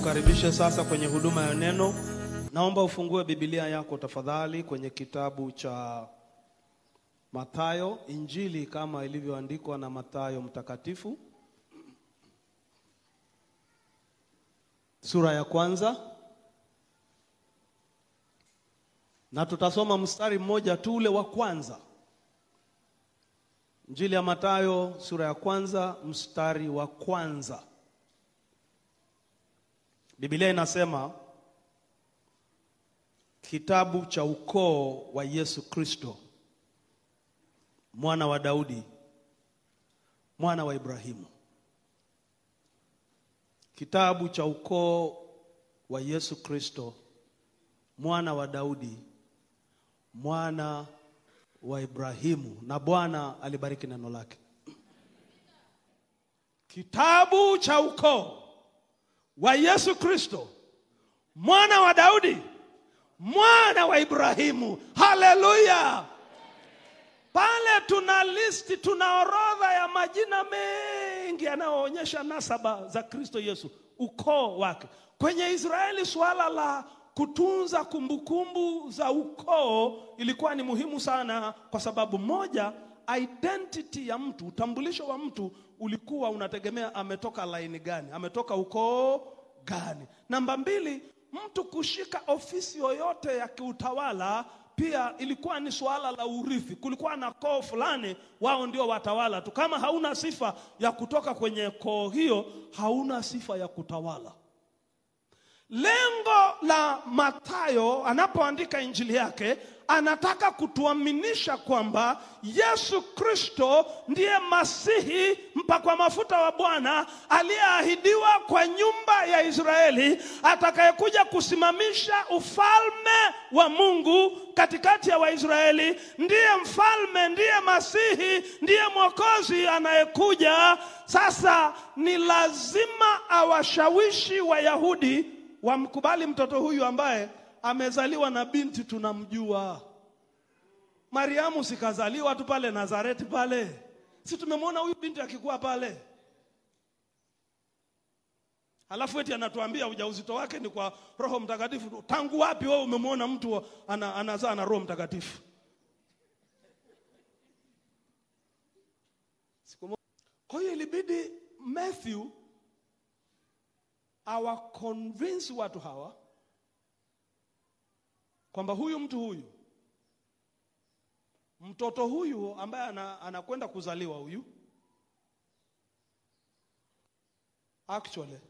Nikukaribishe sasa kwenye huduma ya neno. Naomba ufungue Biblia yako tafadhali kwenye kitabu cha Mathayo, Injili kama ilivyoandikwa na Mathayo mtakatifu, sura ya kwanza, na tutasoma mstari mmoja tu ule wa kwanza. Injili ya Mathayo sura ya kwanza mstari wa kwanza. Biblia inasema kitabu cha ukoo wa Yesu Kristo mwana wa Daudi mwana wa Ibrahimu. Kitabu cha ukoo wa Yesu Kristo mwana wa Daudi mwana wa Ibrahimu. Na Bwana alibariki neno lake. Kitabu cha ukoo wa Yesu Kristo mwana wa Daudi mwana wa Ibrahimu. Haleluya! Pale tuna listi, tuna orodha ya majina mengi yanayoonyesha nasaba za Kristo Yesu, ukoo wake. Kwenye Israeli suala la kutunza kumbukumbu za ukoo ilikuwa ni muhimu sana, kwa sababu moja, identity ya mtu, utambulisho wa mtu ulikuwa unategemea ametoka laini gani, ametoka ukoo gani. Namba mbili, mtu kushika ofisi yoyote ya kiutawala pia ilikuwa ni suala la urithi. Kulikuwa na koo fulani, wao ndio watawala tu. Kama hauna sifa ya kutoka kwenye koo hiyo, hauna sifa ya kutawala. Lengo la Mathayo anapoandika injili yake anataka kutuaminisha kwamba Yesu Kristo ndiye Masihi mpakwa mafuta wa Bwana aliyeahidiwa kwa nyumba ya Israeli, atakayekuja kusimamisha ufalme wa Mungu katikati ya Waisraeli. Ndiye mfalme, ndiye Masihi, ndiye Mwokozi anayekuja. Sasa ni lazima awashawishi Wayahudi wamkubali mtoto huyu ambaye amezaliwa na binti tunamjua. Mariamu sikazaliwa tu pale Nazareti pale, si tumemwona huyu binti akikuwa pale, Alafu eti anatuambia ujauzito wake ni kwa Roho Mtakatifu. Tangu wapi wewe umemwona mtu ana, anazaa na Roho Mtakatifu? Kwa hiyo ilibidi Matthew awakonvinsi watu hawa kwamba huyu mtu huyu mtoto huyu ambaye anakwenda kuzaliwa huyu actually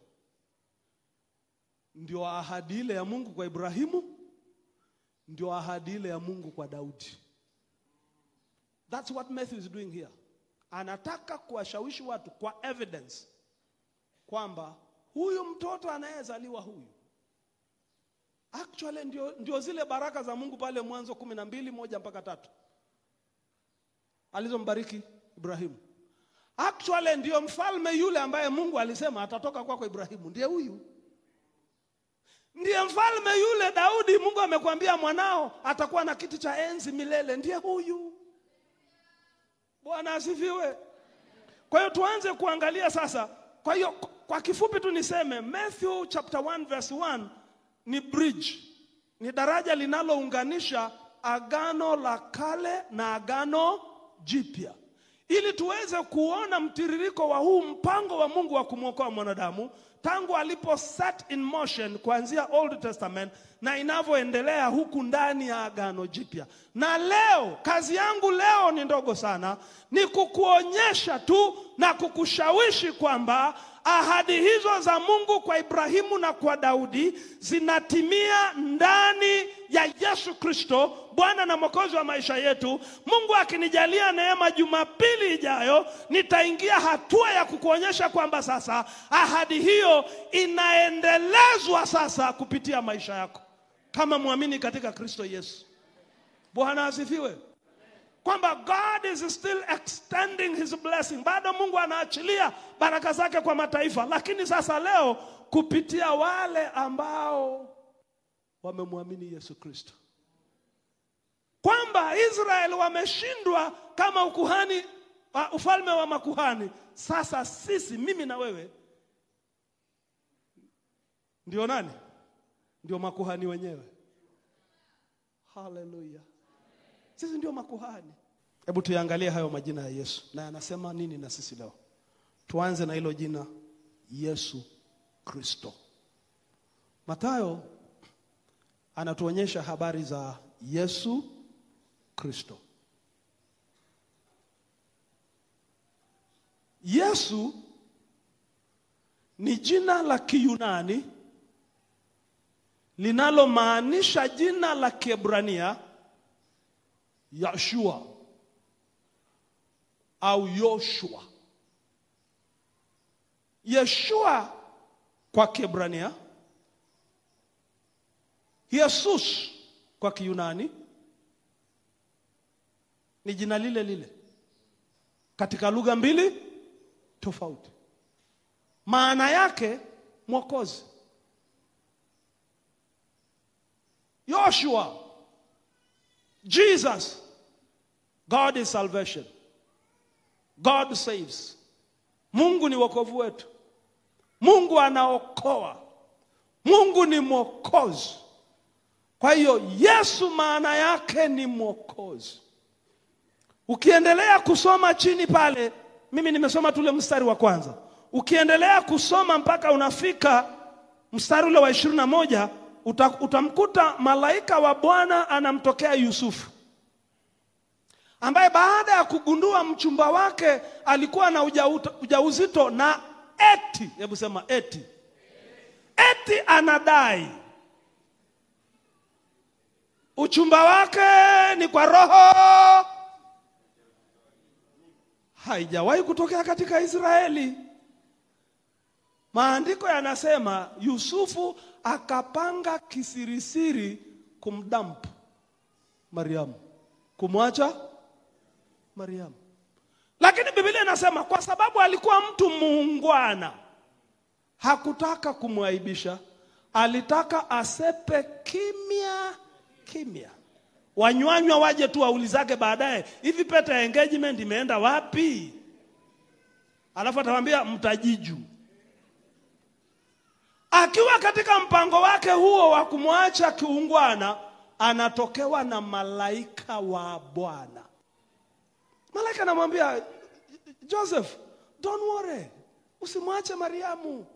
ndio ahadi ile ya Mungu kwa Ibrahimu, ndio ahadi ile ya Mungu kwa Daudi. That's what Matthew is doing here. Anataka kuwashawishi watu kwa evidence kwamba huyu mtoto anayezaliwa huyu actually ndio, ndio zile baraka za Mungu pale Mwanzo kumi na mbili moja mpaka tatu alizombariki Ibrahimu. Actually ndio mfalme yule ambaye Mungu alisema atatoka kwako kwa Ibrahimu, ndiye huyu. Ndiye mfalme yule Daudi, Mungu amekwambia mwanao atakuwa na kiti cha enzi milele, ndiye huyu. Bwana asifiwe. Kwa hiyo tuanze kuangalia sasa. Kwa hiyo kwa kifupi tu niseme Matthew chapter 1 verse 1 ni bridge, ni daraja linalounganisha agano la kale na agano jipya, ili tuweze kuona mtiririko wa huu mpango wa Mungu wa kumwokoa mwanadamu tangu alipo set in motion kuanzia Old Testament na inavyoendelea huku ndani ya agano jipya. Na leo kazi yangu leo ni ndogo sana, ni kukuonyesha tu na kukushawishi kwamba ahadi hizo za Mungu kwa Ibrahimu na kwa Daudi zinatimia ndani ya Yesu Kristo, Bwana na Mwokozi wa maisha yetu. Mungu akinijalia neema, Jumapili ijayo nitaingia hatua ya kukuonyesha kwamba sasa ahadi hiyo inaendelezwa sasa kupitia maisha yako kama mwamini katika Kristo Yesu. Bwana asifiwe kwamba God is still extending his blessing, bado Mungu anaachilia baraka zake kwa mataifa, lakini sasa leo kupitia wale ambao wamemwamini Yesu Kristo, kwamba Israeli wameshindwa kama ukuhani, uh, ufalme wa makuhani. Sasa sisi, mimi na wewe, ndio nani? Ndio makuhani wenyewe. Haleluya, sisi ndio makuhani. Hebu tuyaangalie hayo majina ya Yesu na yanasema nini na sisi leo. Tuanze na hilo jina Yesu Kristo. Mathayo anatuonyesha habari za Yesu Kristo. Yesu ni jina la Kiyunani linalomaanisha jina la Kiebrania Yashua au Yoshua. Yeshua kwa Kiebrania, Yesus kwa Kiyunani ni jina lile lile katika lugha mbili tofauti. Maana yake mwokozi. Yoshua, Jesus, God is salvation. God saves. Mungu ni wokovu wetu. Mungu anaokoa. Mungu ni mwokozi. Kwa hiyo Yesu maana yake ni mwokozi. Ukiendelea kusoma chini pale, mimi nimesoma tule mstari wa kwanza. Ukiendelea kusoma mpaka unafika mstari ule wa ishirini na moja uta, utamkuta malaika wa Bwana anamtokea Yusufu ambaye baada ya kugundua mchumba wake alikuwa na uja, ujauzito na eti, hebu sema eti, eti anadai uchumba wake ni kwa roho haijawahi kutokea katika Israeli. Maandiko yanasema Yusufu akapanga kisirisiri kumdampu Mariamu, kumwacha Mariamu, lakini Biblia inasema kwa sababu alikuwa mtu muungwana, hakutaka kumwaibisha, alitaka asepe kimya kimya wanywanywa waje tu waulizake baadaye, hivi pete ya engagement imeenda wapi? Alafu atawaambia mtajiju. Akiwa katika mpango wake huo wa kumwacha kiungwana, anatokewa na malaika wa Bwana. Malaika anamwambia Joseph, don't worry, usimwache Mariamu.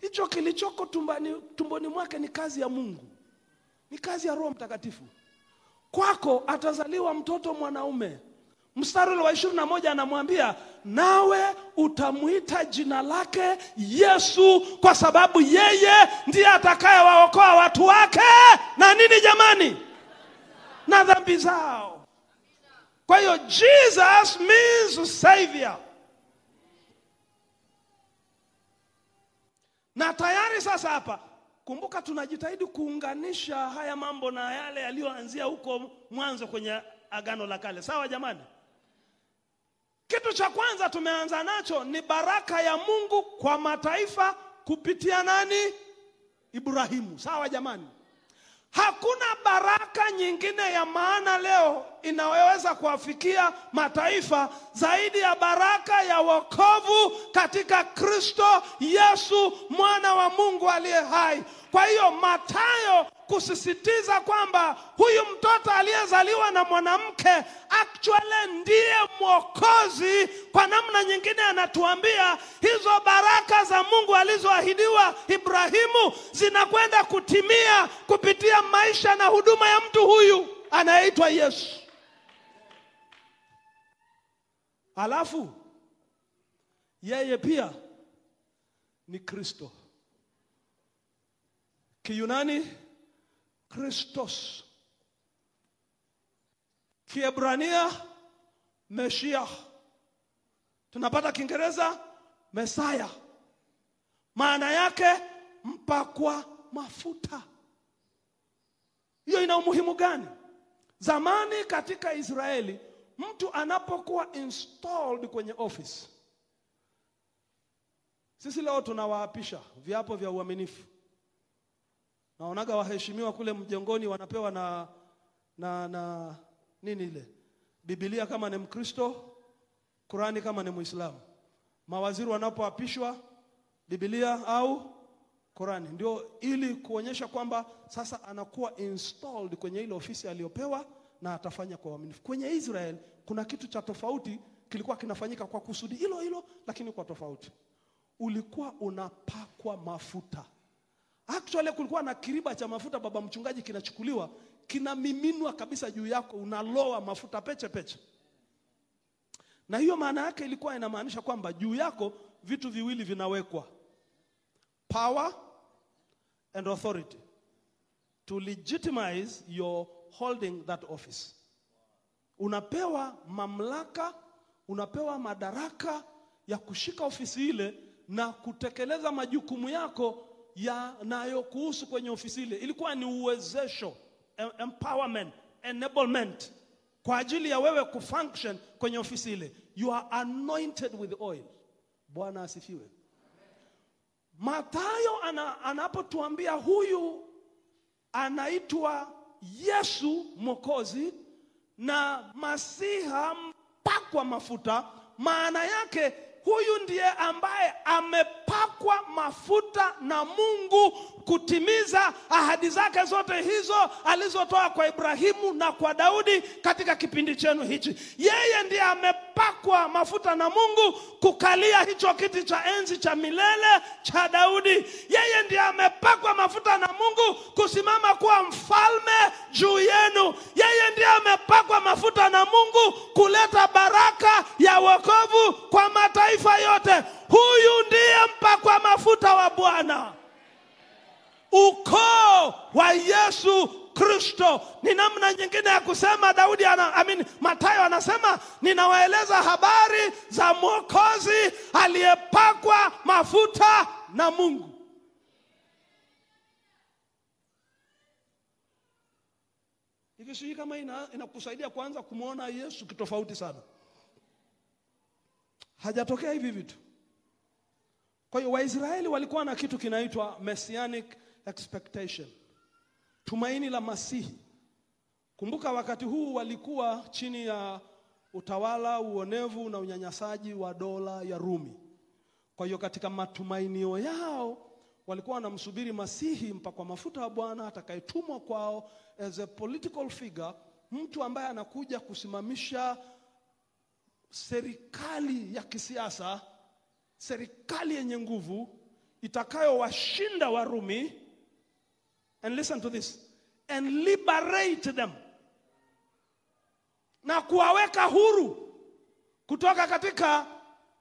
Hicho kilichoko tumbani, tumboni mwake ni kazi ya Mungu, ni kazi ya Roho Mtakatifu kwako atazaliwa mtoto mwanaume. Mstari ule wa ishirini na moja anamwambia nawe utamwita jina lake Yesu, kwa sababu yeye ndiye atakayewaokoa watu wake na nini jamani, na dhambi zao. Kwa hiyo Jesus means savior, na tayari sasa hapa Kumbuka, tunajitahidi kuunganisha haya mambo na yale yaliyoanzia huko mwanzo kwenye Agano la Kale. Sawa jamani? Kitu cha kwanza tumeanza nacho ni baraka ya Mungu kwa mataifa kupitia nani? Ibrahimu. Sawa jamani? Hakuna baraka nyingine ya maana leo inayoweza kuwafikia mataifa zaidi ya baraka ya wokovu katika Kristo Yesu mwana wa Mungu aliye hai. Kwa hiyo Mathayo kusisitiza kwamba huyu mtoto aliyezaliwa na mwanamke actually ndiye mwokozi. Kwa namna nyingine, anatuambia hizo baraka za Mungu alizoahidiwa Ibrahimu zinakwenda kutimia kupitia maisha na huduma ya mtu huyu anayeitwa Yesu. Alafu yeye pia ni Kristo. Kiyunani Kristos, Kiebrania Meshia, tunapata Kiingereza Mesaya, maana yake mpakwa mafuta. Hiyo ina umuhimu gani? Zamani katika Israeli mtu anapokuwa installed kwenye office, sisi leo tunawaapisha viapo vya uaminifu naonaga waheshimiwa kule mjengoni wanapewa na, na, na nini ile Biblia kama ni Mkristo, Qurani kama ni Muislamu. Mawaziri wanapoapishwa Biblia au Qurani, ndio ili kuonyesha kwamba sasa anakuwa installed kwenye ile ofisi aliyopewa na atafanya kwa uaminifu. Kwenye Israel kuna kitu cha tofauti kilikuwa kinafanyika kwa kusudi hilo hilo, lakini kwa tofauti. Ulikuwa unapakwa mafuta. Actually kulikuwa na kiriba cha mafuta, baba mchungaji, kinachukuliwa kinamiminwa kabisa juu yako, unaloa mafuta peche peche. Na hiyo maana yake ilikuwa inamaanisha kwamba juu yako vitu viwili vinawekwa, power and authority to legitimize your holding that office. Unapewa mamlaka, unapewa madaraka ya kushika ofisi ile na kutekeleza majukumu yako yanayokuhusu kwenye ofisi ile. Ilikuwa ni uwezesho, empowerment, enablement kwa ajili ya wewe kufunction kwenye ofisi ile. You are anointed with oil. Bwana asifiwe. Mathayo ana, anapotuambia huyu anaitwa Yesu Mwokozi na Masiha mpakwa mafuta, maana yake huyu ndiye ambaye amepakwa mafuta na Mungu kutimiza ahadi zake zote hizo alizotoa kwa Ibrahimu na kwa Daudi katika kipindi chenu hichi. Yeye ndiye amepakwa mafuta na Mungu kukalia hicho kiti cha enzi cha milele cha Daudi. Yeye ndiye amepakwa mafuta na Mungu kusimama kuwa mfalme juu yenu. Yeye ndiye amepakwa mafuta na Mungu kuleta baraka ya wokovu kwa mataifa yote. Huyu ndiye mpakwa mafuta wa Bwana ukoo wa Yesu Kristo. Ni namna nyingine ya kusema Daudi ana, mean, Mathayo anasema ninawaeleza habari za mwokozi aliyepakwa mafuta na Mungu. Hivi sijui kama ina- kwanza kumwona Yesu kitofauti sana. Hajatokea hivi vitu. Kwa hiyo Waisraeli walikuwa na kitu kinaitwa messianic expectation, tumaini la Masihi. Kumbuka wakati huu walikuwa chini ya utawala, uonevu na unyanyasaji wa dola ya Rumi. Kwa hiyo katika matumainio yao walikuwa wanamsubiri Masihi mpakwa mafuta wa Bwana atakayetumwa kwao as a political figure, mtu ambaye anakuja kusimamisha serikali ya kisiasa serikali yenye nguvu itakayowashinda Warumi and listen to this and liberate them na kuwaweka huru kutoka katika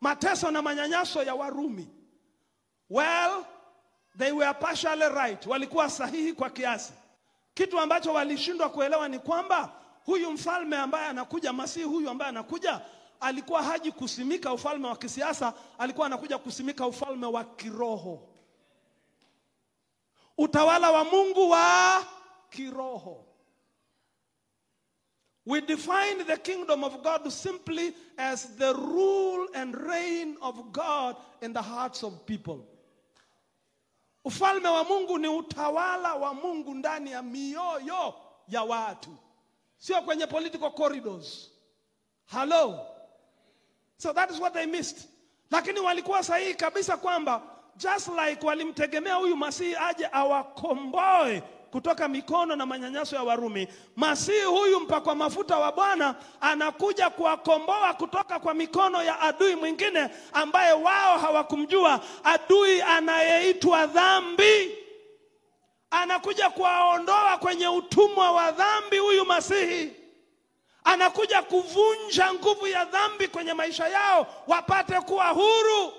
mateso na manyanyaso ya Warumi. Well, they were partially right, walikuwa sahihi kwa kiasi. Kitu ambacho walishindwa kuelewa ni kwamba huyu mfalme ambaye anakuja, Masihi huyu ambaye anakuja alikuwa haji kusimika ufalme wa kisiasa, alikuwa anakuja kusimika ufalme wa kiroho, utawala wa Mungu wa kiroho. We define the kingdom of God simply as the rule and reign of God in the hearts of people. Ufalme wa Mungu ni utawala wa Mungu ndani ya mioyo ya watu, sio kwenye political corridors. Hello. So that is what they missed. Lakini walikuwa sahihi kabisa kwamba just like walimtegemea huyu Masihi aje awakomboe kutoka mikono na manyanyaso ya Warumi, Masihi huyu mpakwa mafuta wa Bwana anakuja kuwakomboa kutoka kwa mikono ya adui mwingine ambaye wao hawakumjua, adui anayeitwa dhambi. Anakuja kuwaondoa kwenye utumwa wa dhambi huyu Masihi anakuja kuvunja nguvu ya dhambi kwenye maisha yao wapate kuwa huru.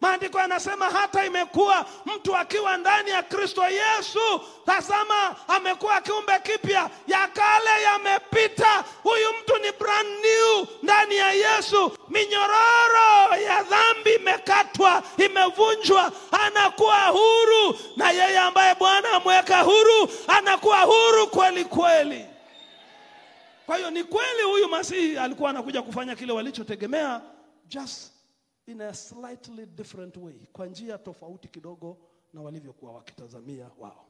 Maandiko yanasema hata imekuwa mtu akiwa ndani ya Kristo Yesu, tazama, amekuwa kiumbe kipya, ya kale yamepita, huyu mtu ni brand new ndani ya Yesu. Minyororo ya dhambi imekatwa, imevunjwa, anakuwa huru, na yeye ambaye Bwana amweka huru anakuwa huru kweli kweli. Kwa hiyo ni kweli huyu Masihi alikuwa anakuja kufanya kile walichotegemea, just in a slightly different way, kwa njia tofauti kidogo na walivyokuwa wakitazamia wao.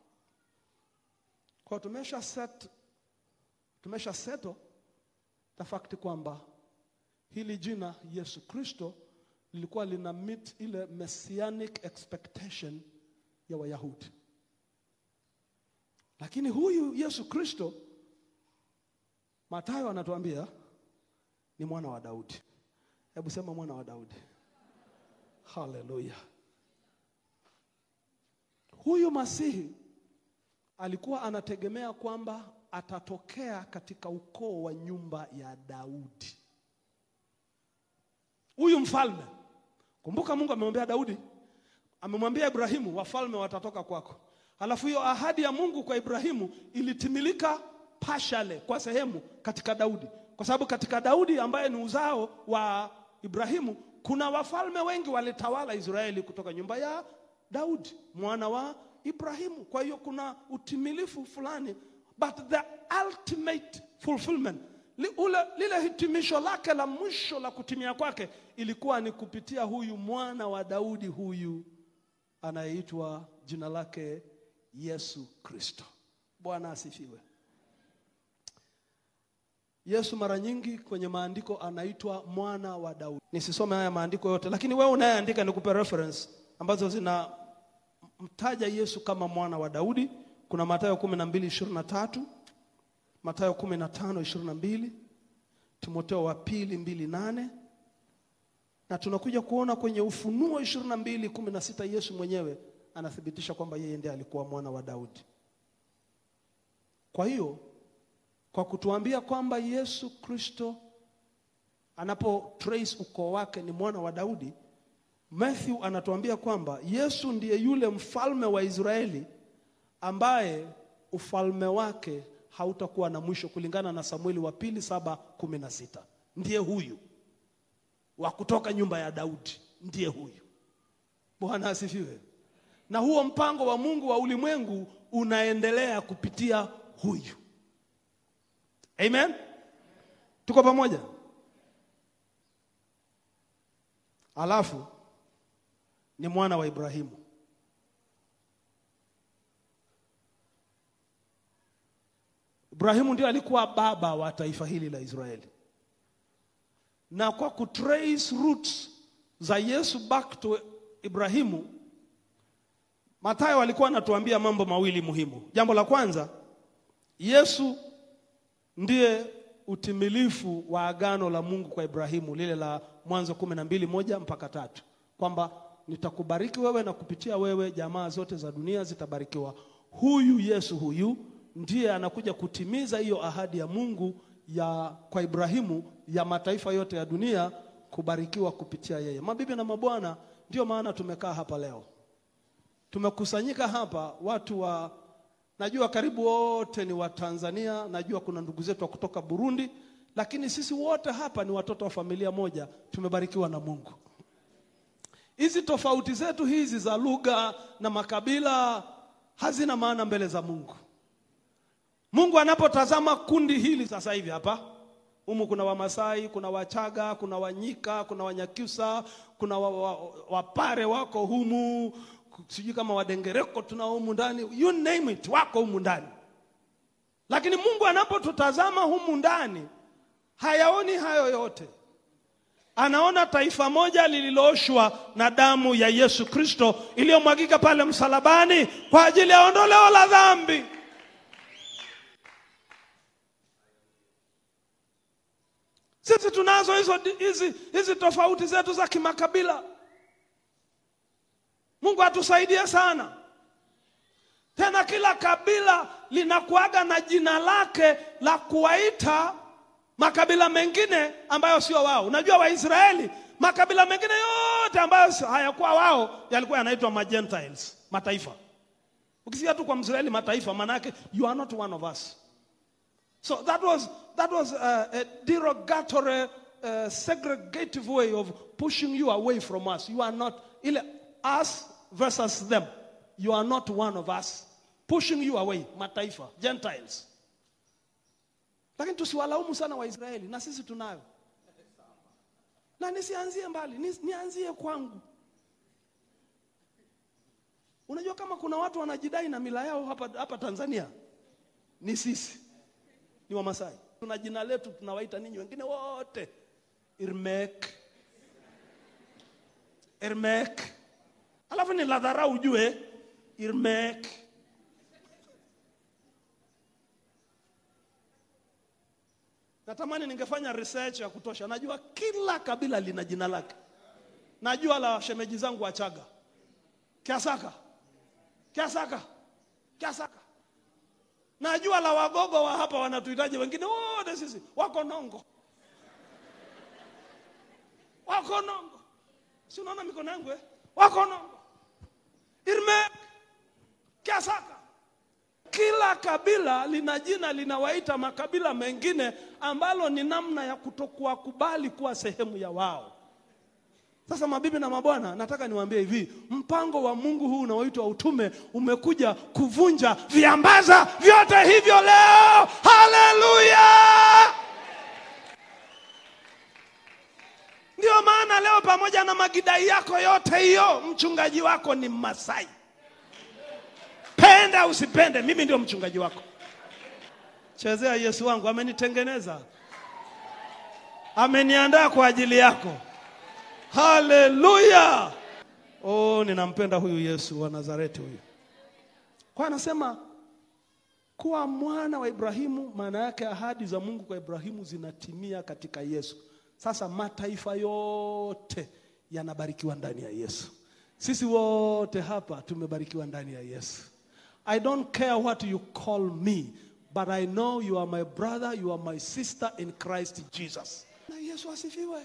Kwa tumesha set, tumesha seto the fact kwamba hili jina Yesu Kristo lilikuwa lina meet ile messianic expectation ya Wayahudi. Lakini huyu Yesu Kristo, Mathayo anatuambia ni mwana wa Daudi. Hebu sema mwana wa Daudi. Haleluya! Huyu Masihi alikuwa anategemea kwamba atatokea katika ukoo wa nyumba ya Daudi. Huyu mfalme, kumbuka Mungu amemwambia Daudi, amemwambia Ibrahimu, wafalme watatoka kwako. Halafu hiyo ahadi ya Mungu kwa Ibrahimu ilitimilika pashale, kwa sehemu katika Daudi, kwa sababu katika Daudi ambaye ni uzao wa Ibrahimu, kuna wafalme wengi walitawala Israeli kutoka nyumba ya Daudi mwana wa Ibrahimu. Kwa hiyo kuna utimilifu fulani, but the ultimate fulfillment li, lile hitimisho lake la mwisho la kutimia kwake ilikuwa ni kupitia huyu mwana wa Daudi huyu anayeitwa jina lake Yesu Kristo. Bwana asifiwe. Yesu mara nyingi kwenye maandiko anaitwa mwana wa Daudi. Nisisome haya maandiko yote, lakini wewe unayeandika nikupe reference ambazo zinamtaja Yesu kama mwana wa Daudi. Kuna Mathayo 12:23, Mathayo 15:22, Timotheo wa pili 2:8 na tunakuja kuona kwenye Ufunuo 22:16 Yesu mwenyewe anathibitisha kwamba yeye ndiye alikuwa mwana wa Daudi. Kwa hiyo kwa kutuambia kwamba Yesu Kristo anapo trace ukoo wake ni mwana wa Daudi, Matthew anatuambia kwamba Yesu ndiye yule mfalme wa Israeli ambaye ufalme wake hautakuwa na mwisho kulingana na Samueli wa pili saba kumi na sita. Ndiye huyu wa kutoka nyumba ya Daudi, ndiye huyu. Bwana asifiwe. Na huo mpango wa Mungu wa ulimwengu unaendelea kupitia huyu. Amen. Tuko pamoja? Alafu ni mwana wa Ibrahimu. Ibrahimu ndio alikuwa baba wa taifa hili la Israeli, na kwa kutrace roots za Yesu back to Ibrahimu, Mathayo alikuwa anatuambia mambo mawili muhimu. Jambo la kwanza, Yesu ndiye utimilifu wa agano la Mungu kwa Ibrahimu, lile la Mwanzo kumi na mbili moja mpaka tatu, kwamba nitakubariki wewe na kupitia wewe jamaa zote za dunia zitabarikiwa. Huyu Yesu huyu ndiye anakuja kutimiza hiyo ahadi ya Mungu ya kwa Ibrahimu ya mataifa yote ya dunia kubarikiwa kupitia yeye. Mabibi na mabwana, ndio maana tumekaa hapa leo, tumekusanyika hapa watu wa Najua karibu wote ni Watanzania, najua kuna ndugu zetu wa kutoka Burundi, lakini sisi wote hapa ni watoto wa familia moja, tumebarikiwa na Mungu. Hizi tofauti zetu hizi za lugha na makabila hazina maana mbele za Mungu. Mungu anapotazama kundi hili sasa hivi hapa humu, kuna Wamasai, kuna Wachaga, kuna Wanyika, kuna Wanyakyusa, kuna Wapare wa, wa wako humu sijui kama wadengereko tunao humu ndani, you name it, wako humu ndani. Lakini Mungu anapotutazama humu ndani hayaoni hayo yote, anaona taifa moja lililooshwa na damu ya Yesu Kristo iliyomwagika pale msalabani kwa ajili ya ondoleo la dhambi. Sisi tunazo hizo hizi hizi tofauti zetu za kimakabila. Mungu atusaidie sana. Tena kila kabila linakuaga na jina lake la kuwaita makabila mengine ambayo sio wao. Unajua Waisraeli, makabila mengine yote ambayo hayakuwa wao yalikuwa yanaitwa magentiles, mataifa. Ukisikia tu kwa Mwisraeli mataifa, maana yake you are not one of us. So that was that was a, a derogatory uh, segregative way of pushing you away from us. You are not ile us versus them. You are not one of us. Pushing you away, mataifa, Gentiles. Lakini tusiwalaumu sana Waisraeli, na sisi tunayo. Na nisianzie mbali, ni, nianzie kwangu. Unajua kama kuna watu wanajidai na mila yao hapa, hapa Tanzania ni sisi, ni Wamasai. Tuna jina letu tunawaita ninyi wengine wote Irmek, Irmek alafu ni la dharau ujue, Irmek. Natamani ningefanya research ya kutosha. Najua kila kabila lina jina lake. Najua la shemeji zangu Wachaga, Kiasaka, Kiasaka, Kiasaka. Najua la Wagogo wa hapa wanatuhitaji, wengine wote sisi wako Nongo, wako Nongo, si unaona mikono yangu eh? Wako Nongo, Irmek, Kiasaka. Kila kabila lina jina linawaita makabila mengine, ambalo ni namna ya kutokuwakubali kuwa sehemu ya wao. Sasa mabibi na mabwana, nataka niwaambie hivi, mpango wa Mungu huu unaoitwa utume umekuja kuvunja viambaza vyote hivyo leo. Haleluya! Ndio maana leo, pamoja na magidai yako yote hiyo, mchungaji wako ni Masai. Penda usipende, mimi ndio mchungaji wako. Chezea Yesu wangu, amenitengeneza, ameniandaa kwa ajili yako. Haleluya! Oh, ninampenda huyu Yesu wa Nazareti huyu. Kwa anasema kuwa mwana wa Ibrahimu, maana yake ahadi za Mungu kwa Ibrahimu zinatimia katika Yesu. Sasa mataifa yote yanabarikiwa ndani ya Yesu. Sisi wote hapa tumebarikiwa ndani ya Yesu. I don't care what you call me, but I know you are my brother, you are my sister in Christ Jesus. Na Yesu asifiwe.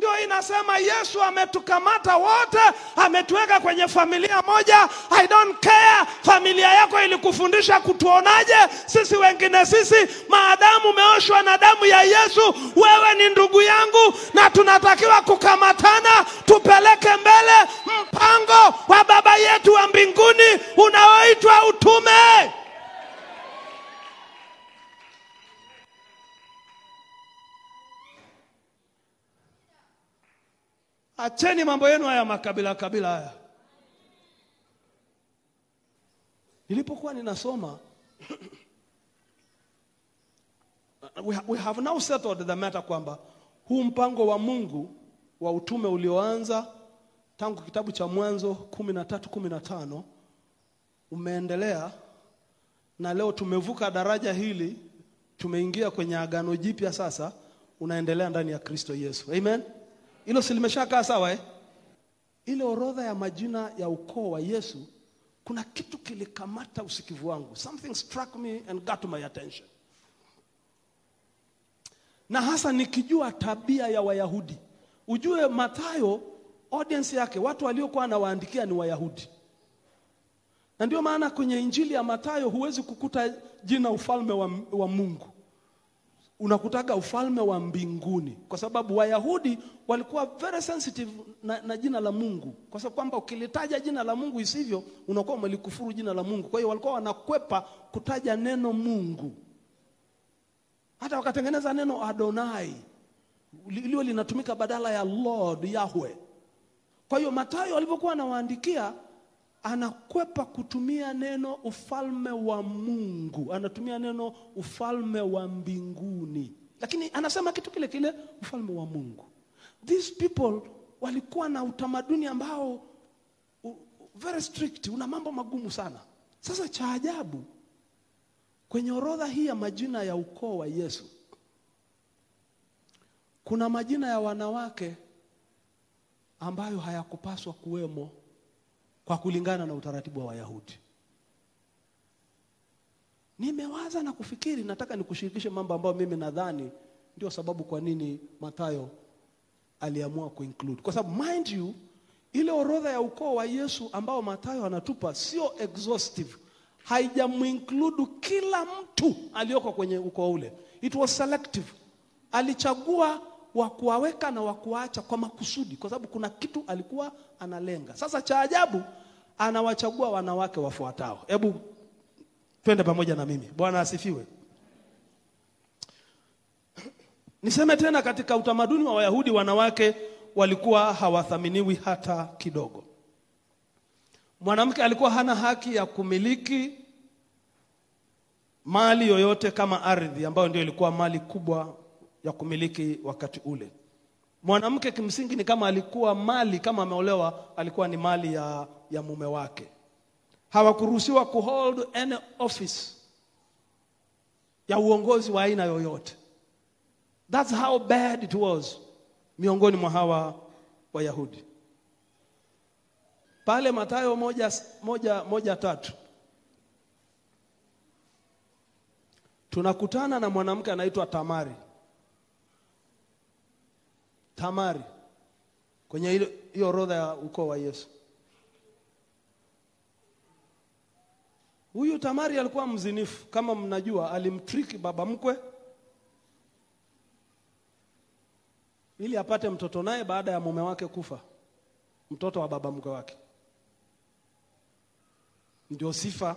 Ndio inasema Yesu ametukamata wote, ametuweka kwenye familia moja. I don't care familia yako ilikufundisha kutuonaje sisi wengine. Sisi maadamu umeoshwa na damu ya Yesu, wewe ni ndugu yangu, na tunatakiwa kukamatana, tupeleke mbele mpango wa Baba yetu wa mbinguni unaoitwa utume. Acheni mambo yenu haya makabila kabila haya. Nilipokuwa ninasoma we, we have now settled the matter kwamba huu mpango wa Mungu wa utume ulioanza tangu kitabu cha Mwanzo kumi na tatu kumi na tano umeendelea na leo tumevuka daraja hili, tumeingia kwenye agano jipya. Sasa unaendelea ndani ya Kristo Yesu, amen. Hilo si limeshakaa sawa eh? Ile orodha ya majina ya ukoo wa Yesu, kuna kitu kilikamata usikivu wangu. Something struck me and got my attention. Na hasa nikijua tabia ya Wayahudi. Ujue Mathayo audience yake watu waliokuwa anawaandikia ni Wayahudi. Na ndio maana kwenye Injili ya Mathayo huwezi kukuta jina ufalme wa, wa Mungu unakutaga ufalme wa mbinguni, kwa sababu Wayahudi walikuwa very sensitive na, na jina la Mungu, kwa sababu kwamba ukilitaja jina la Mungu isivyo unakuwa umelikufuru jina la Mungu. Kwa hiyo walikuwa wanakwepa kutaja neno Mungu, hata wakatengeneza neno Adonai lilo linatumika badala ya Lord Yahweh. Kwa hiyo Mathayo alipokuwa anawaandikia anakwepa kutumia neno ufalme wa Mungu, anatumia neno ufalme wa mbinguni, lakini anasema kitu kile kile, ufalme wa Mungu. These people walikuwa na utamaduni ambao u, very strict, una mambo magumu sana. Sasa cha ajabu kwenye orodha hii ya majina ya ukoo wa Yesu kuna majina ya wanawake ambayo hayakupaswa kuwemo kwa kulingana na utaratibu wa Wayahudi. Nimewaza na kufikiri, nataka nikushirikishe mambo ambayo mimi nadhani ndio sababu kwa nini Mathayo aliamua kuinclude, kwa sababu mind you, ile orodha ya ukoo wa Yesu ambao Mathayo anatupa sio exhaustive, haijamuinclude kila mtu aliyoko kwenye ukoo ule. It was selective, alichagua wa kuwaweka na wa kuwaacha kwa makusudi, kwa sababu kuna kitu alikuwa analenga. Sasa cha ajabu anawachagua wanawake wafuatao. Hebu twende pamoja na mimi. Bwana asifiwe. Niseme tena, katika utamaduni wa Wayahudi wanawake walikuwa hawathaminiwi hata kidogo. Mwanamke alikuwa hana haki ya kumiliki mali yoyote kama ardhi, ambayo ndio ilikuwa mali kubwa ya kumiliki wakati ule. Mwanamke kimsingi ni kama alikuwa mali, kama ameolewa, alikuwa ni mali ya, ya mume wake. hawakuruhusiwa kuhold any office ya uongozi wa aina yoyote. That's how bad it was miongoni mwa hawa Wayahudi. Pale Mathayo moja, moja, moja tatu tunakutana na mwanamke anaitwa Tamari. Tamari kwenye hiyo orodha ya ukoo wa Yesu. Huyu Tamari alikuwa mzinifu, kama mnajua, alimtriki baba mkwe ili apate mtoto naye baada ya mume wake kufa, mtoto wa baba mkwe wake. Ndio sifa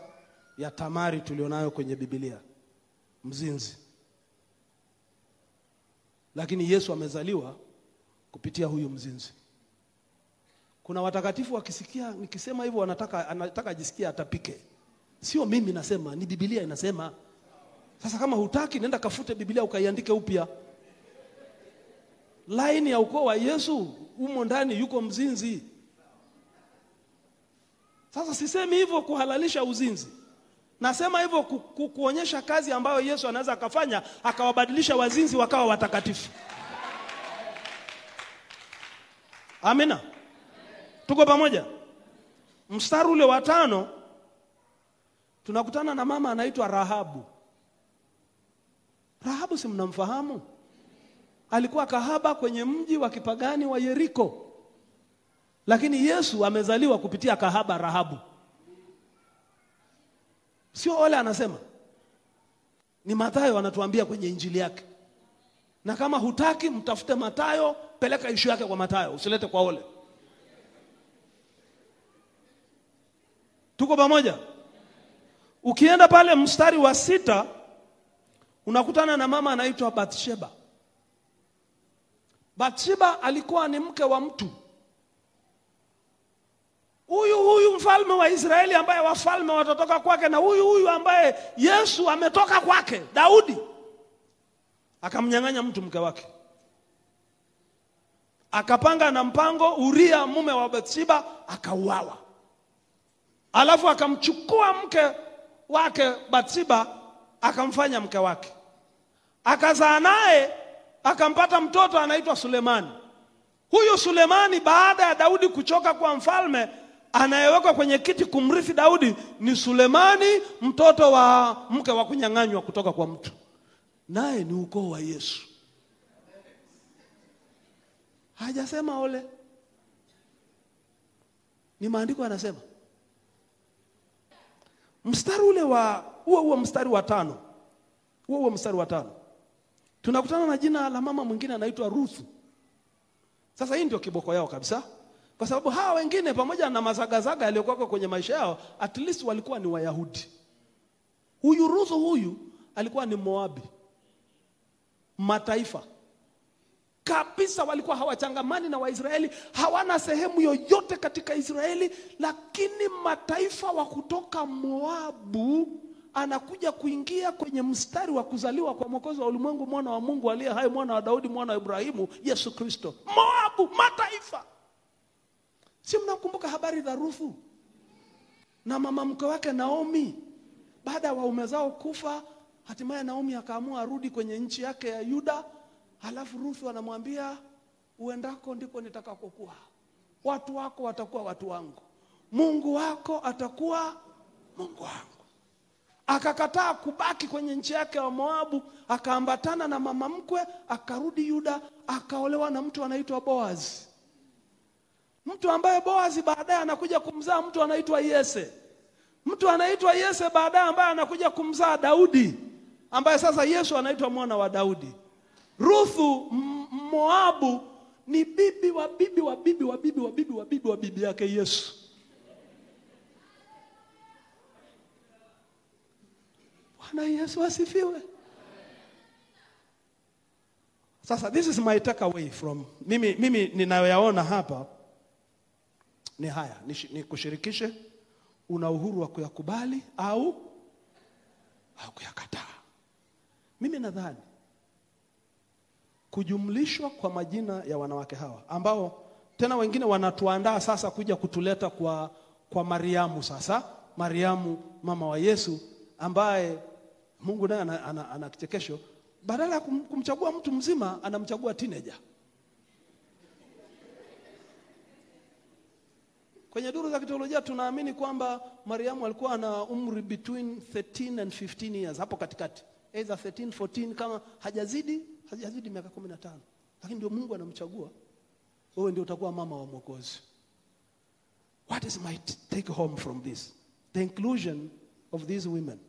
ya Tamari tulionayo kwenye Biblia, mzinzi. Lakini Yesu amezaliwa kupitia huyu mzinzi. Kuna watakatifu wakisikia nikisema hivyo wanataka anataka ajisikie atapike. Sio mimi nasema, ni Biblia inasema. Sasa kama hutaki, nenda kafute Biblia ukaiandike upya. Laini ya ukoo wa Yesu umo ndani yuko mzinzi. Sasa sisemi hivyo kuhalalisha uzinzi, nasema hivyo ku, ku, kuonyesha kazi ambayo Yesu anaweza akafanya akawabadilisha wazinzi wakawa watakatifu. Amina, tuko pamoja. Mstari ule wa tano tunakutana na mama anaitwa Rahabu. Rahabu si mnamfahamu? Alikuwa kahaba kwenye mji wa kipagani wa Yeriko, lakini Yesu amezaliwa kupitia kahaba Rahabu. Sio ole anasema, ni Mathayo anatuambia kwenye injili yake. Na kama hutaki, mtafute Mathayo, peleka ishu yake kwa Mathayo, usilete kwa ole. Tuko pamoja? Ukienda pale mstari wa sita unakutana na mama anaitwa Bathsheba. Bathsheba alikuwa ni mke wa mtu huyu huyu mfalme wa Israeli ambaye wafalme watatoka kwake, na huyu huyu ambaye Yesu ametoka kwake, Daudi akamnyang'anya mtu mke wake, akapanga na mpango. Uria mume wa Bathsheba akauawa, alafu akamchukua mke wake Bathsheba akamfanya mke wake, akazaa naye akampata mtoto anaitwa Sulemani. Huyu Sulemani baada ya Daudi kuchoka kwa mfalme, anayewekwa kwenye kiti kumrithi Daudi ni Sulemani, mtoto wa mke wa kunyang'anywa kutoka kwa mtu, naye ni ukoo wa Yesu. Hajasema ole, ni maandiko yanasema. Mstari ule wa huo huo mstari wa tano, huo huo mstari wa tano tunakutana na jina la mama mwingine anaitwa Ruthu. Sasa hii ndio kiboko yao kabisa, kwa sababu hawa wengine pamoja na mazagazaga yaliyokuwa kwenye maisha yao, at least walikuwa ni Wayahudi. Huyu Ruthu huyu alikuwa ni Moabi, mataifa kabisa, walikuwa hawachangamani na Waisraeli, hawana sehemu yoyote katika Israeli, lakini mataifa wa kutoka Moabu anakuja kuingia kwenye mstari wa kuzaliwa kwa mwokozi wa ulimwengu, mwana wa Mungu aliye hai, mwana wa Daudi, mwana wa Ibrahimu, Yesu Kristo. Moabu, mataifa. Si mnakumbuka habari za Ruthu na mama mke wake Naomi? Baada ya waume zao kufa, hatimaye Naomi akaamua arudi kwenye nchi yake ya Yuda. Halafu Ruthu anamwambia uendako ndiko nitakakokuwa, watu wako watakuwa watu wangu, Mungu wako atakuwa Mungu wangu. Akakataa kubaki kwenye nchi yake ya Moabu, akaambatana na mama mkwe, akarudi Yuda, akaolewa na mtu anaitwa Boazi, mtu ambaye Boazi baadaye anakuja kumzaa mtu anaitwa Yese, mtu anaitwa Yese baadaye ambaye anakuja kumzaa Daudi, ambaye sasa Yesu anaitwa mwana wa Daudi. Ruthu Moabu ni bibi wa bibi wa bibi wa bibi wa bibi wa bibi wa bibi yake Yesu. Bwana Yesu asifiwe. Sasa this is my takeaway from mimi, mimi ninayoyaona hapa ni haya, nikushirikishe, una uhuru wa kuyakubali au au kuyakataa. Mimi nadhani kujumlishwa kwa majina ya wanawake hawa ambao tena wengine wanatuandaa sasa kuja kutuleta kwa, kwa Mariamu sasa. Mariamu mama wa Yesu ambaye Mungu naye ana, ana, ana kichekesho, badala ya kum, kumchagua mtu mzima anamchagua teenager. Kwenye duru za kiteolojia tunaamini kwamba Mariamu alikuwa ana umri between 13 and 15 years, hapo katikati, either 13 14, kama hajazidi hajazidi miaka 15, lakini ndio Mungu anamchagua, wewe ndio utakuwa mama wa Mwokozi. What is my take home from this? The inclusion of these women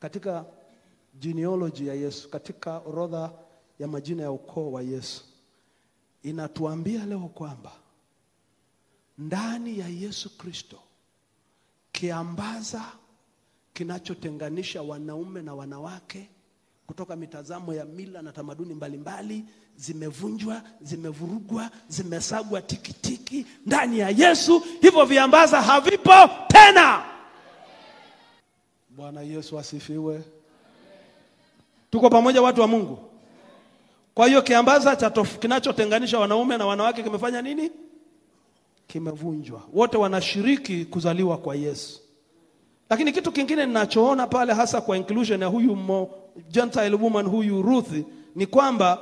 katika genealogy ya Yesu, katika orodha ya majina ya ukoo wa Yesu, inatuambia leo kwamba ndani ya Yesu Kristo kiambaza kinachotenganisha wanaume na wanawake kutoka mitazamo ya mila na tamaduni mbalimbali zimevunjwa, zimevurugwa, zimesagwa tikitiki ndani ya Yesu. Hivyo viambaza havipo tena. Bwana Yesu asifiwe. Tuko pamoja, watu wa Mungu. Kwa hiyo kiambaza cha kinachotenganisha wanaume na wanawake kimefanya nini? Kimevunjwa. Wote wanashiriki kuzaliwa kwa Yesu. Lakini kitu kingine ninachoona pale hasa kwa inclusion ya huyu mo, Gentile woman huyu Ruth ni kwamba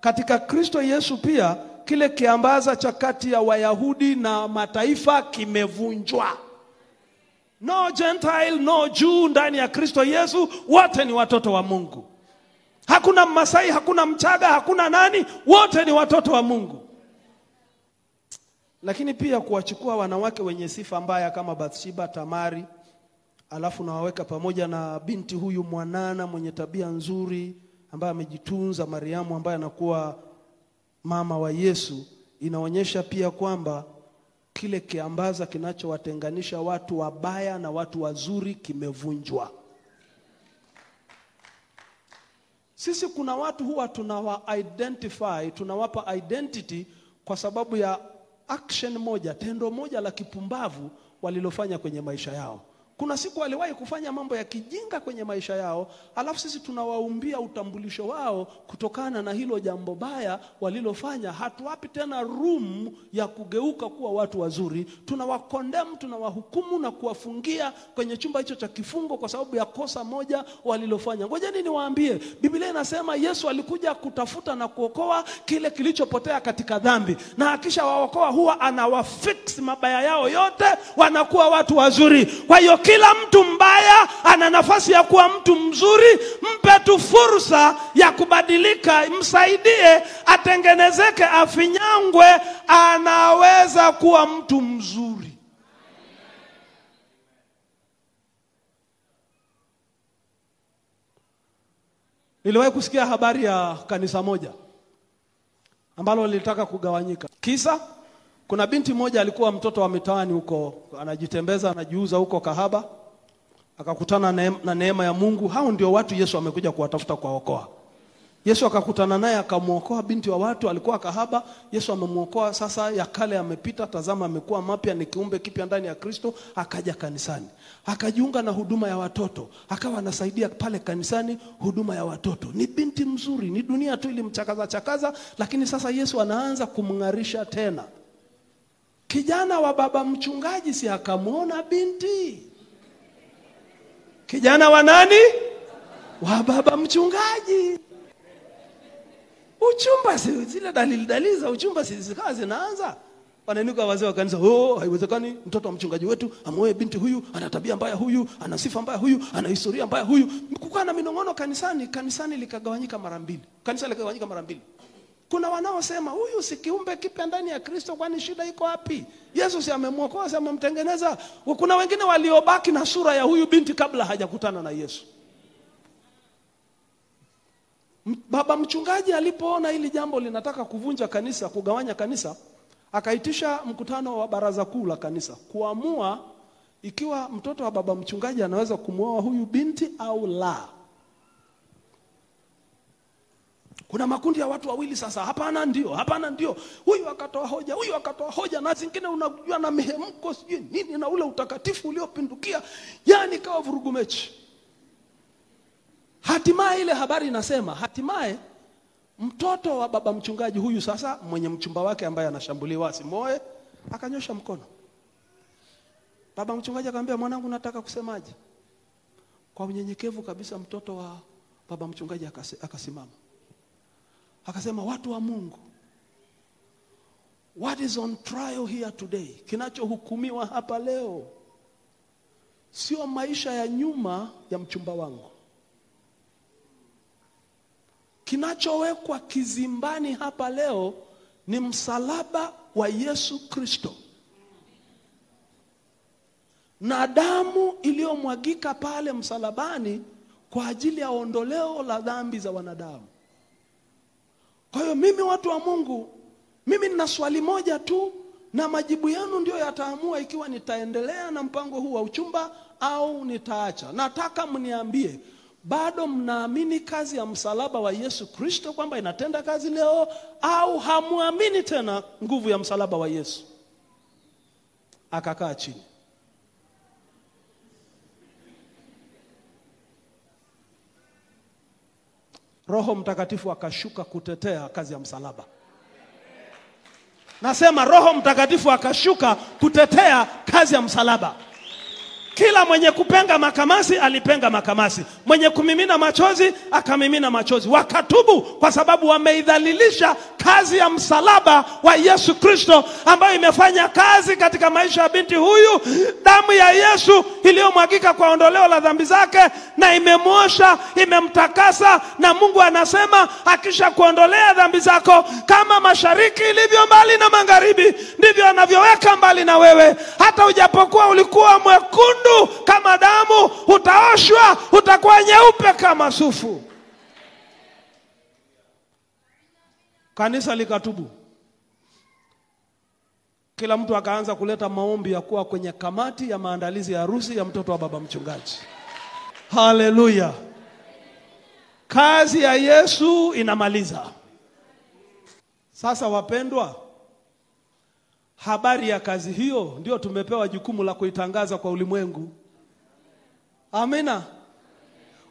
katika Kristo Yesu pia kile kiambaza cha kati ya Wayahudi na mataifa kimevunjwa. No Gentile, no Jew ndani ya Kristo Yesu, wote ni watoto wa Mungu. Hakuna Mmasai, hakuna Mchaga, hakuna nani, wote ni watoto wa Mungu. Lakini pia kuwachukua wanawake wenye sifa mbaya kama Bathsheba, Tamari, alafu nawaweka pamoja na binti huyu mwanana mwenye tabia nzuri ambaye amejitunza, Mariamu ambaye anakuwa mama wa Yesu, inaonyesha pia kwamba kile kiambaza kinachowatenganisha watu wabaya na watu wazuri kimevunjwa. Sisi kuna watu huwa tunawa identify, tunawapa identity kwa sababu ya action moja, tendo moja la kipumbavu walilofanya kwenye maisha yao. Kuna siku waliwahi kufanya mambo ya kijinga kwenye maisha yao, alafu sisi tunawaumbia utambulisho wao kutokana na hilo jambo baya walilofanya. Hatuwapi tena room ya kugeuka kuwa watu wazuri, tunawakondem, tunawahukumu na kuwafungia kwenye chumba hicho cha kifungo kwa sababu ya kosa moja walilofanya. Ngojeni niwaambie, Biblia inasema Yesu alikuja kutafuta na kuokoa kile kilichopotea katika dhambi, na akishawaokoa huwa anawafix mabaya yao yote, wanakuwa watu wazuri. Kwa hiyo kila mtu mbaya ana nafasi ya kuwa mtu mzuri. Mpe tu fursa ya kubadilika, msaidie atengenezeke, afinyangwe, anaweza kuwa mtu mzuri. Niliwahi kusikia habari ya kanisa moja ambalo lilitaka kugawanyika. Kisa kuna binti moja alikuwa mtoto wa mitaani huko, anajitembeza anajiuza huko kahaba, akakutana na neema- ya Mungu. Hao ndio watu Yesu amekuja kuwatafuta kuwaokoa. Yesu akakutana naye akamwokoa binti wa watu, alikuwa kahaba. Yesu amemwokoa sasa, ya kale yamepita, tazama amekuwa mapya, ni kiumbe kipya ndani ya Kristo. Akaja kanisani, akajiunga na huduma ya watoto, akawa anasaidia pale kanisani huduma ya watoto. Ni binti mzuri, ni dunia tu ilimchakaza chakaza, lakini sasa Yesu anaanza kumng'arisha tena. Kijana wa baba mchungaji si akamwona binti, kijana wa nani? Wa baba mchungaji. Uchumba si zile dalili dalili za uchumba si zikawa zinaanza. Wanainuka wazee wa kanisa oh, haiwezekani mtoto wa mchungaji wetu amoe binti huyu ana tabia mbaya huyu ana sifa mbaya huyu ana historia mbaya huyu. Kukaa na minong'ono kanisani kanisani likagawanyika mara mbili. Kanisa likagawanyika mara mbili kuna wanaosema huyu si kiumbe kipya ndani ya kristo kwani shida iko wapi? Yesu si amemwokoa si amemtengeneza. Kuna wengine waliobaki na sura ya huyu binti kabla hajakutana na yesu. Baba mchungaji alipoona hili jambo linataka kuvunja kanisa, kugawanya kanisa, akaitisha mkutano wa baraza kuu la kanisa kuamua ikiwa mtoto wa baba mchungaji anaweza kumwoa huyu binti au la. Kuna makundi ya watu wawili sasa, hapana, ndio, hapana, ndio. Huyu akatoa hoja, huyu akatoa hoja, na zingine unajua na mihemko sijui nini na ule utakatifu uliopindukia, yani kawa vurugu mechi. Hatimaye ile habari inasema, hatimaye mtoto wa baba mchungaji huyu sasa, mwenye mchumba wake ambaye anashambuliwa asimoe, akanyosha mkono, Baba mchungaji akamwambia, mwanangu, nataka kusemaje? Kwa unyenyekevu kabisa, mtoto wa baba mchungaji akasimama akasema, watu wa Mungu, what is on trial here today, kinachohukumiwa hapa leo sio maisha ya nyuma ya mchumba wangu. Kinachowekwa kizimbani hapa leo ni msalaba wa Yesu Kristo na damu iliyomwagika pale msalabani kwa ajili ya ondoleo la dhambi za wanadamu. Kwa hiyo mimi, watu wa Mungu, mimi nina swali moja tu, na majibu yenu ndio yataamua ikiwa nitaendelea na mpango huu wa uchumba au nitaacha. Nataka mniambie, bado mnaamini kazi ya msalaba wa Yesu Kristo kwamba inatenda kazi leo, au hamwamini tena nguvu ya msalaba wa Yesu? Akakaa chini. Roho Mtakatifu akashuka kutetea kazi ya msalaba. Nasema Roho Mtakatifu akashuka kutetea kazi ya msalaba. Kila mwenye kupenga makamasi alipenga makamasi, mwenye kumimina machozi akamimina machozi. Wakatubu kwa sababu wameidhalilisha kazi ya msalaba wa Yesu Kristo, ambayo imefanya kazi katika maisha ya binti huyu. Damu ya Yesu iliyomwagika kwa ondoleo la dhambi zake, na imemwosha, imemtakasa. Na Mungu anasema akisha kuondolea dhambi zako, kama mashariki ilivyo mbali na magharibi, ndivyo anavyoweka mbali na wewe. Hata ujapokuwa ulikuwa mwekundu kama damu, utaoshwa, utakuwa nyeupe kama sufu. Kanisa likatubu, kila mtu akaanza kuleta maombi ya kuwa kwenye kamati ya maandalizi ya harusi ya mtoto wa baba mchungaji. Haleluya! Kazi ya Yesu inamaliza. Sasa wapendwa, habari ya kazi hiyo ndio tumepewa jukumu la kuitangaza kwa ulimwengu. Amina,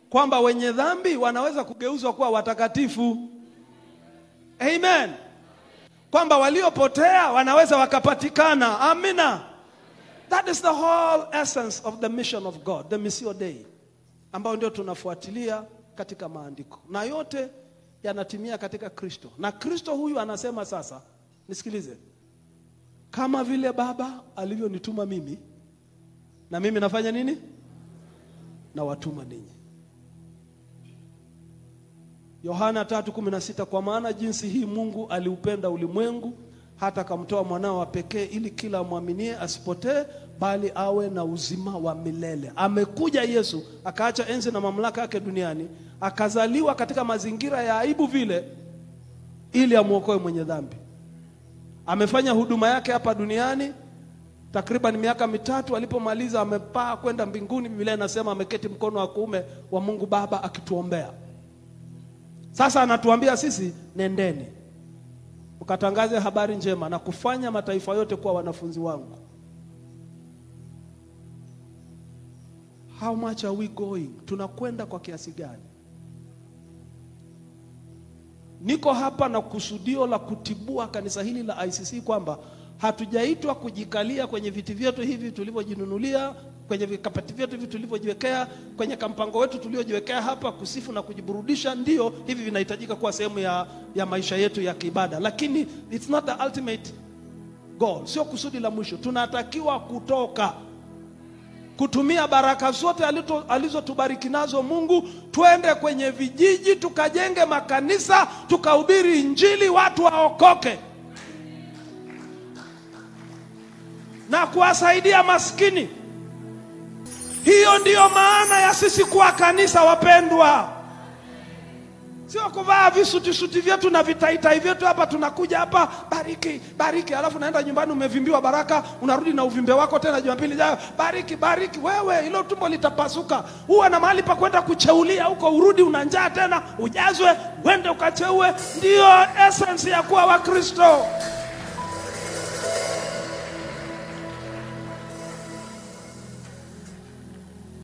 kwamba wenye dhambi wanaweza kugeuzwa kuwa watakatifu. Amen, kwamba waliopotea wanaweza wakapatikana. Amina, that is the whole essence of the mission of God, the Missio Dei, ambayo ndio tunafuatilia katika maandiko, na yote yanatimia katika Kristo. Na Kristo huyu anasema sasa, nisikilize kama vile Baba alivyonituma mimi, na mimi nafanya nini? Nawatuma ninyi. Yohana 3:16, kwa maana jinsi hii Mungu aliupenda ulimwengu hata akamtoa mwanao wa pekee, ili kila amwaminie asipotee, bali awe na uzima wa milele. Amekuja Yesu akaacha enzi na mamlaka yake duniani, akazaliwa katika mazingira ya aibu vile, ili amwokoe mwenye dhambi amefanya huduma yake hapa duniani takriban miaka mitatu. Alipomaliza amepaa kwenda mbinguni. Biblia inasema ameketi mkono wa kuume wa Mungu Baba akituombea. Sasa anatuambia sisi, nendeni ukatangaze habari njema na kufanya mataifa yote kuwa wanafunzi wangu. How much are we going? Tunakwenda kwa kiasi gani? Niko hapa na kusudio la kutibua kanisa hili la ICC kwamba hatujaitwa kujikalia kwenye viti vyetu hivi tulivyojinunulia, kwenye vikapati vyetu hivi tulivyojiwekea, kwenye kampango wetu tuliojiwekea hapa, kusifu na kujiburudisha. Ndio hivi vinahitajika kuwa sehemu ya, ya maisha yetu ya kiibada, lakini it's not the ultimate goal, sio kusudi la mwisho. Tunatakiwa kutoka kutumia baraka zote alizotubariki nazo Mungu, twende kwenye vijiji tukajenge makanisa, tukahubiri Injili, watu waokoke na kuwasaidia maskini. Hiyo ndiyo maana ya sisi kuwa kanisa, wapendwa, sio kuvaa visutisuti vyetu na vitaitai vyetu hapa. Tunakuja hapa bariki bariki, alafu naenda nyumbani umevimbiwa baraka, unarudi na uvimbe wako tena Jumapili jayo, bariki bariki. Wewe hilo tumbo litapasuka. Huwa na mahali pa kwenda kucheulia huko, urudi una njaa tena, ujazwe, uende ukacheue. Ndiyo essence ya kuwa Wakristo.